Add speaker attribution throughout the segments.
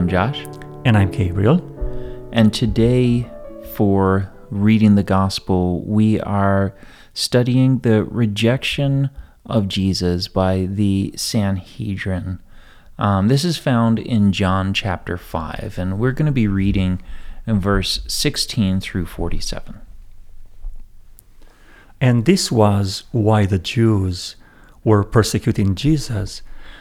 Speaker 1: I am Josh.
Speaker 2: And I'm Gabriel.
Speaker 1: And today, for reading the gospel, we are studying the rejection of Jesus by the Sanhedrin. Um, this is found in John chapter 5, and we're going to be reading in verse 16 through 47.
Speaker 2: And this was why the Jews were persecuting Jesus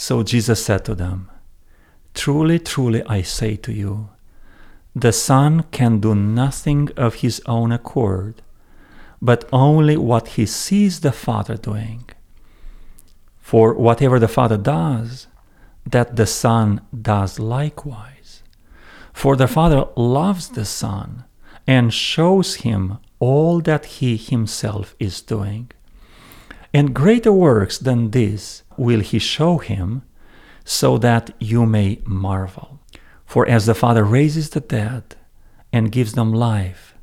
Speaker 2: So Jesus said to them, Truly, truly, I say to you, the Son can do nothing of his own accord, but only what he sees the Father doing. For whatever the Father does, that the Son does likewise. For the Father loves the Son and shows him all that he himself is doing. And greater works than this will he show him, so that you may marvel. For as the Father raises the dead and gives them life,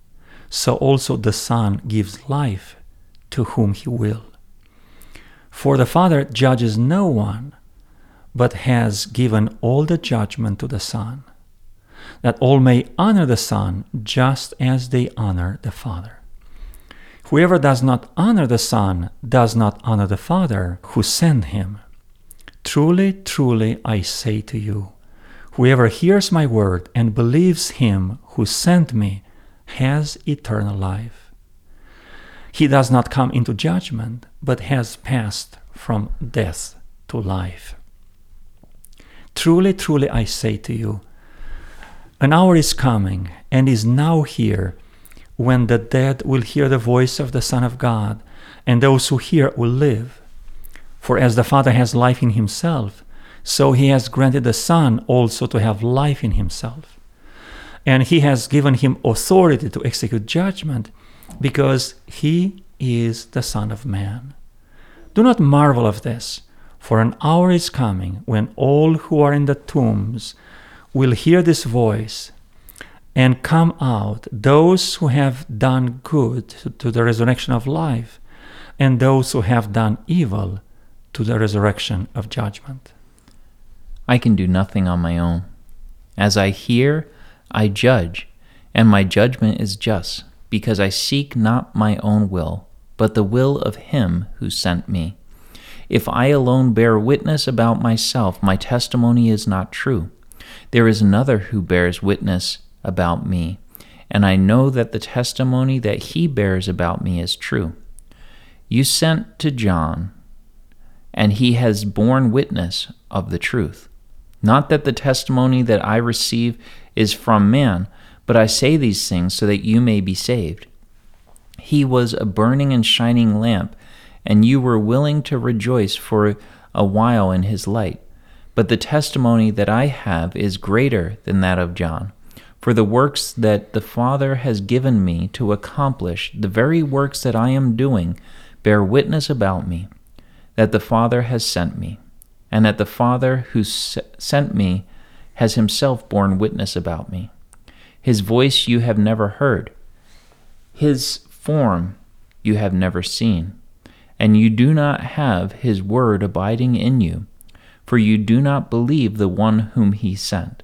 Speaker 2: so also the Son gives life to whom he will. For the Father judges no one, but has given all the judgment to the Son, that all may honor the Son just as they honor the Father. Whoever does not honor the Son does not honor the Father who sent him. Truly, truly, I say to you, whoever hears my word and believes him who sent me has eternal life. He does not come into judgment, but has passed from death to life. Truly, truly, I say to you, an hour is coming and is now here when the dead will hear the voice of the Son of God, and those who hear will live. For as the Father has life in himself, so he has granted the Son also to have life in himself. And he has given him authority to execute judgment, because he is the Son of Man. Do not marvel of this, for an hour is coming when all who are in the tombs will hear this voice and come out those who have done good to the resurrection of life, and those who have done evil to the resurrection of judgment.
Speaker 1: I can do nothing on my own. As I hear, I judge, and my judgment is just, because I seek not my own will, but the will of him who sent me. If I alone bear witness about myself, my testimony is not true. There is another who bears witness about me, and I know that the testimony that he bears about me is true. You sent to John, and he has borne witness of the truth. Not that the testimony that I receive is from man, but I say these things so that you may be saved. He was a burning and shining lamp, and you were willing to rejoice for a while in his light. But the testimony that I have is greater than that of John. For the works that the Father has given me to accomplish, the very works that I am doing, bear witness about me, that the Father has sent me, and that the Father who sent me has himself borne witness about me. His voice you have never heard, his form you have never seen, and you do not have his word abiding in you, for you do not believe the one whom he sent.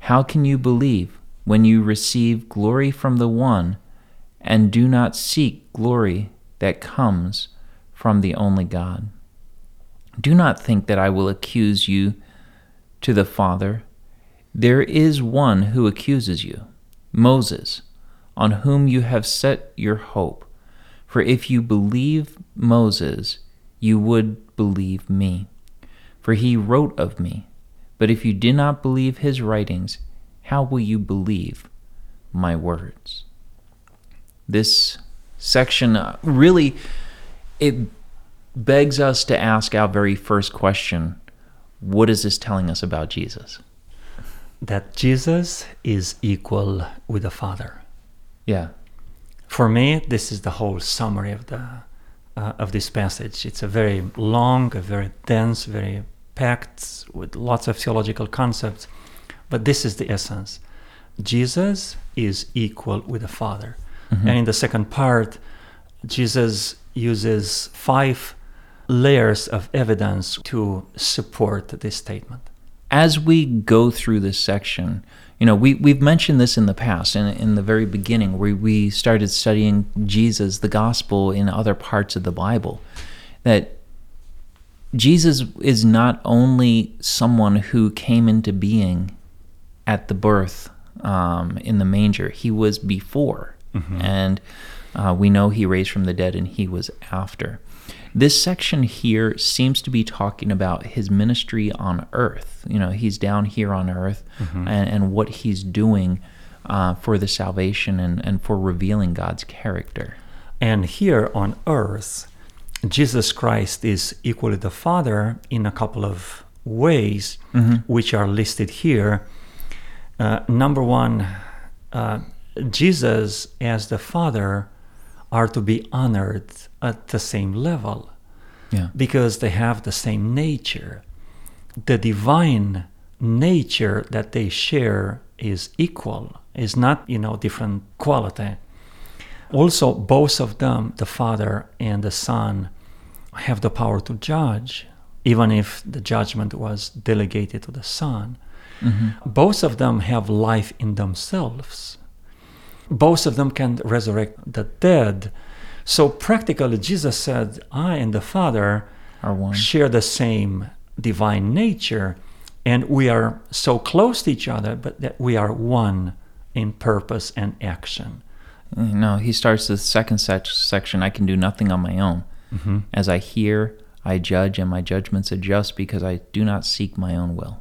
Speaker 1: How can you believe when you receive glory from the one and do not seek glory that comes from the only God? Do not think that I will accuse you to the Father, There is one who accuses you, Moses, on whom you have set your hope. For if you believe Moses, you would believe me, for he wrote of me. But if you do not believe his writings, how will you believe my words? This section uh, really it begs us to ask our very first question what is this telling us about Jesus?
Speaker 2: That Jesus is equal with the Father.
Speaker 1: Yeah.
Speaker 2: For me, this is the whole summary of the uh, of this passage. It's a very long, a very dense, very packed with lots of theological concepts, but this is the essence. Jesus is equal with the Father.
Speaker 1: Mhm.
Speaker 2: And in the second part, Jesus uses five layers of evidence to support this statement.
Speaker 1: as we go through this section, you know, we, we've mentioned this in the past, in, in the very beginning, where we started studying Jesus, the gospel, in other parts of the Bible, that Jesus is not only someone who came into being at the birth um, in the manger, he was before. And uh, we know he raised from the dead and he was after. This section here seems to be talking about his ministry on earth. You know, he's down here on earth and, and what he's doing uh, for the salvation and, and for revealing God's character.
Speaker 2: And here on earth, Jesus Christ is equally the Father in a couple of ways, which are listed here. Uh, number one, uh, Jesus as the Father are to be honored at the same level
Speaker 1: Yeah.
Speaker 2: because they have the same nature. The divine nature that they share is equal, is not, you know, different quality. Also, both of them, the Father and the Son, have the power to judge, even if the judgment was delegated to the Son. Mm-hmm. Both of them have life in themselves. Both of them can resurrect the dead. So, practically, Jesus said, I and the Father
Speaker 1: Are one.
Speaker 2: share the same divine nature, and we are so close to each other, but that we are one in purpose and action.
Speaker 1: No, he starts the second sec- section I can do nothing on my own. Mm-hmm. As I hear, I judge, and my judgments adjust because I do not seek my own will.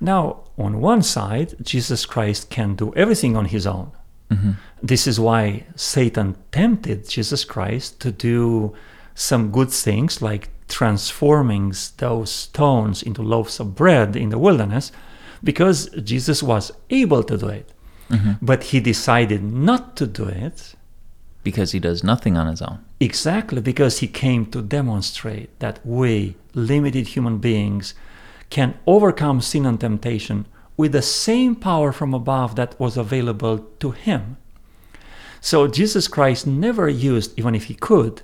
Speaker 2: Now, on one side, Jesus Christ can do everything on his own. Mm-hmm. This is why Satan tempted Jesus Christ to do some good things like transforming those stones into loaves of bread in the wilderness because Jesus was able to do it. Mm-hmm. But he decided not to do it
Speaker 1: Because he does nothing on his own.
Speaker 2: Exactly, because he came to demonstrate that we, limited human beings, can overcome sin and temptation with the same power from above that was available to him. So Jesus Christ never used, even if he could,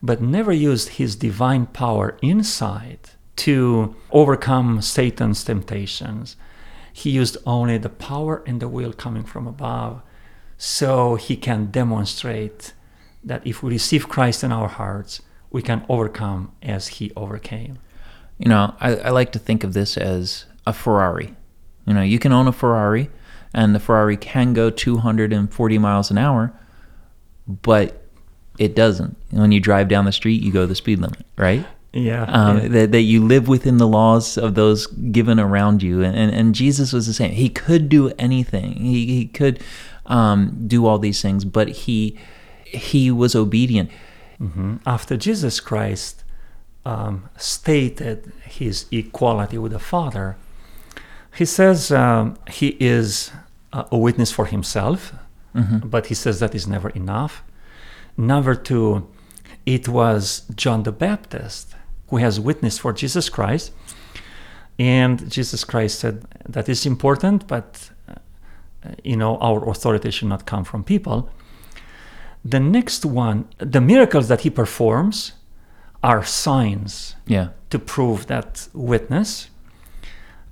Speaker 2: but never used his divine power inside to overcome Satan's temptations. He used only the power and the will coming from above so he can demonstrate that if we receive Christ in our hearts, we can overcome as he overcame.
Speaker 1: You know, I, I like to think of this as a Ferrari. You know, you can own a Ferrari, and the Ferrari can go 240 miles an hour, but it doesn't. When you drive down the street, you go the speed limit, right?
Speaker 2: Yeah.
Speaker 1: um, that, that you live within the laws of those given around you. And, and, and Jesus was the same. He could do anything. He, he could um, do all these things, but he he was obedient.
Speaker 2: Mhm. After Jesus Christ um, stated his equality with the Father, he says um, he is uh, a witness for himself, but he says that is never enough. Number two, it was John the Baptist who has witnessed for Jesus Christ. And Jesus Christ said that is important, but uh, you know our authority should not come from people. The next one, the miracles that he performs are signs
Speaker 1: Yeah.
Speaker 2: to prove that witness.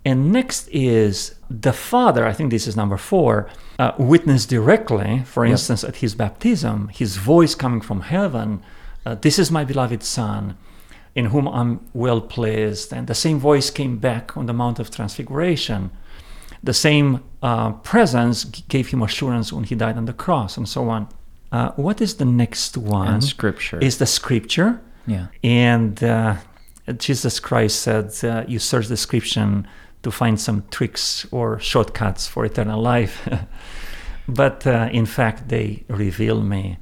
Speaker 2: And next is the Father, I think this is number four, uh, witness directly, for
Speaker 1: Yep.
Speaker 2: instance, at his baptism, his voice coming from heaven, uh, this is my beloved Son. In whom I'm well pleased. And the same voice came back on the Mount of Transfiguration. The same uh, presence gave him assurance when he died on the cross, and so on. Uh, what is the next one?
Speaker 1: And scripture.
Speaker 2: Is the scripture.
Speaker 1: yeah.
Speaker 2: And uh, Jesus Christ said, uh, You search the scripture to find some tricks or shortcuts for eternal life. but uh, in fact, they reveal me.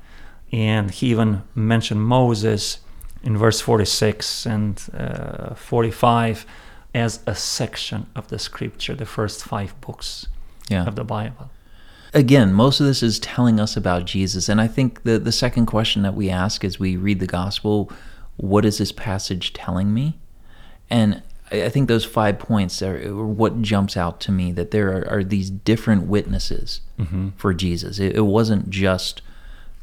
Speaker 2: And he even mentioned Moses in verse 46 and uh, 45 as a section of the scripture, the first five books
Speaker 1: Yeah.
Speaker 2: of the Bible.
Speaker 1: again, most of this is telling us about Jesus. And I think the, the second question that we ask as we read the gospel, what is this passage telling me? And I think those five points are what jumps out to me that there are, are these different witnesses for Jesus. It, it wasn't just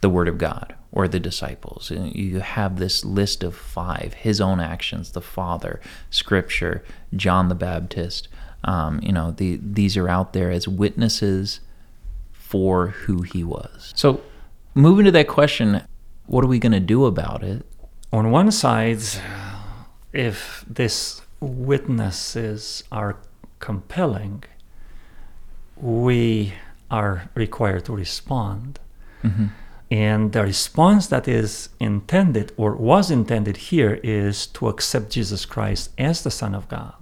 Speaker 1: the Word of God or the disciples. You have this list of five his own actions, the Father, Scripture, John the Baptist. Um, you know, the, these are out there as witnesses for who he was. So, moving to that question, what are we going to do about it?
Speaker 2: on one side, if these witnesses are compelling, we are required to respond. And the response that is intended or was intended here is to accept Jesus Christ as the Son of God,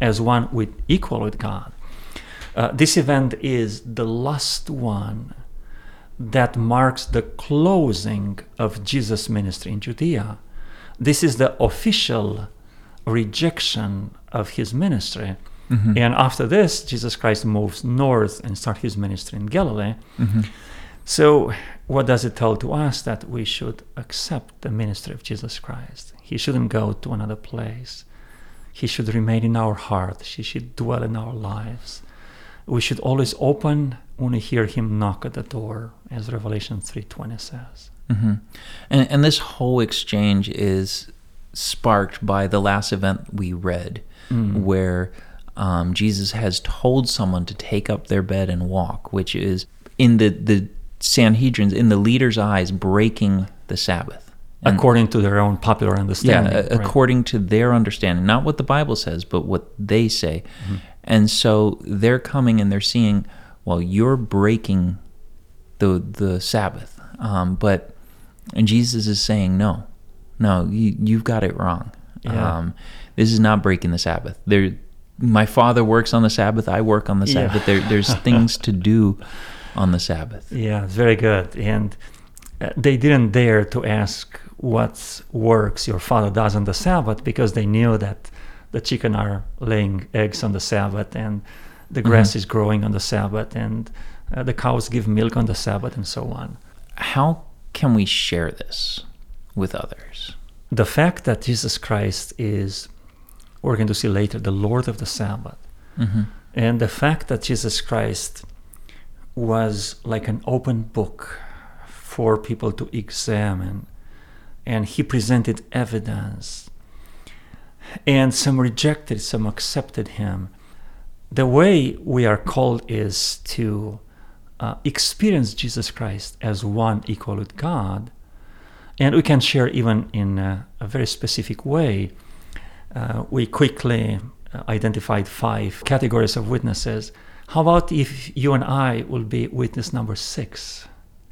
Speaker 2: as one with equal with God. Uh, this event is the last one that marks the closing of Jesus' ministry in Judea. This is the official rejection of his ministry. And after this, Jesus Christ moves north and starts his ministry in Galilee. So, what does it tell to us? That we should accept the ministry of Jesus Christ. He shouldn't go to another place. He should remain in our heart. He should dwell in our lives. We should always open when we hear him knock at the door, as Revelation 3:20 says.
Speaker 1: hmm And, and this whole exchange is sparked by the last event we read, where um, Jesus has told someone to take up their bed and walk, which is in the, the Sanhedrin's, in the leader's eyes, breaking the Sabbath. And-
Speaker 2: According to their own popular
Speaker 1: yeah,
Speaker 2: understanding.
Speaker 1: a-
Speaker 2: right?
Speaker 1: according to their understanding, not what the Bible says, but what they say. And so they're coming and they're seeing, well, you're breaking the the Sabbath, um, but and Jesus is saying, no, no, you you've got it wrong.
Speaker 2: Yeah.
Speaker 1: Um, this is not breaking the Sabbath. There, my Father works on the Sabbath. I work on the
Speaker 2: Yeah.
Speaker 1: Sabbath. There, there's things to do on the Sabbath.
Speaker 2: Yeah, it's very good. And uh, they didn't dare to ask what works your father does on the Sabbath because they knew that the chicken are laying eggs on the Sabbath and the grass is growing on the Sabbath and uh, the cows give milk on the Sabbath and so on.
Speaker 1: How can we share this with others?
Speaker 2: The fact that Jesus Christ is, we're going to see later, the Lord of the Sabbath,
Speaker 1: hmm
Speaker 2: and the fact that Jesus Christ was like an open book for people to examine, and he presented evidence, and some rejected, some accepted him. The way we are called is to uh, experience Jesus Christ as one equal with God, and we can share even in a, a very specific way. Uh, we quickly uh, identified five categories of witnesses. How about if you and I will be witness number six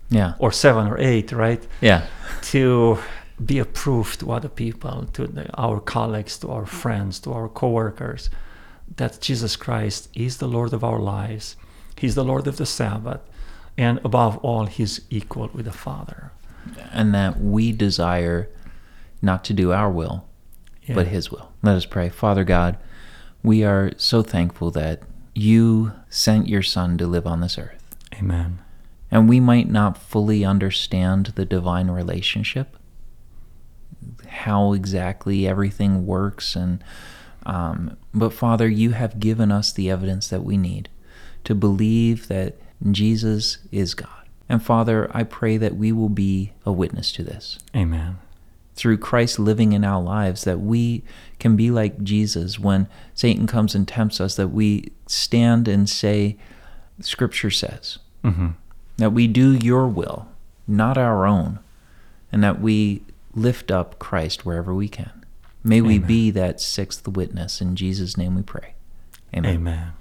Speaker 1: Yeah.
Speaker 2: or seven or eight, right?
Speaker 1: Yeah.
Speaker 2: To be a proof to other people, to the, our colleagues, to our friends, to our coworkers, that Jesus Christ is the Lord of our lives. He's the Lord of the Sabbath. And above all, He's equal with the Father.
Speaker 1: and that we desire not to do our will, but His will. Let us pray. Father God, we are so thankful that you sent your Son to live on this earth.
Speaker 2: Amen.
Speaker 1: And we might not fully understand the divine relationship, how exactly everything works, and um, but Father, you have given us the evidence that we need to believe that Jesus is God. And Father, I pray that we will be a witness to this
Speaker 2: Amen.
Speaker 1: Through Christ living in our lives, that we can be like Jesus when Satan comes and tempts us, that we stand and say, Scripture says,
Speaker 2: hmm
Speaker 1: that we do your will, not our own, and that we lift up Christ wherever we can. May we be that sixth witness. In Jesus' name we pray. Amen.
Speaker 2: Amen.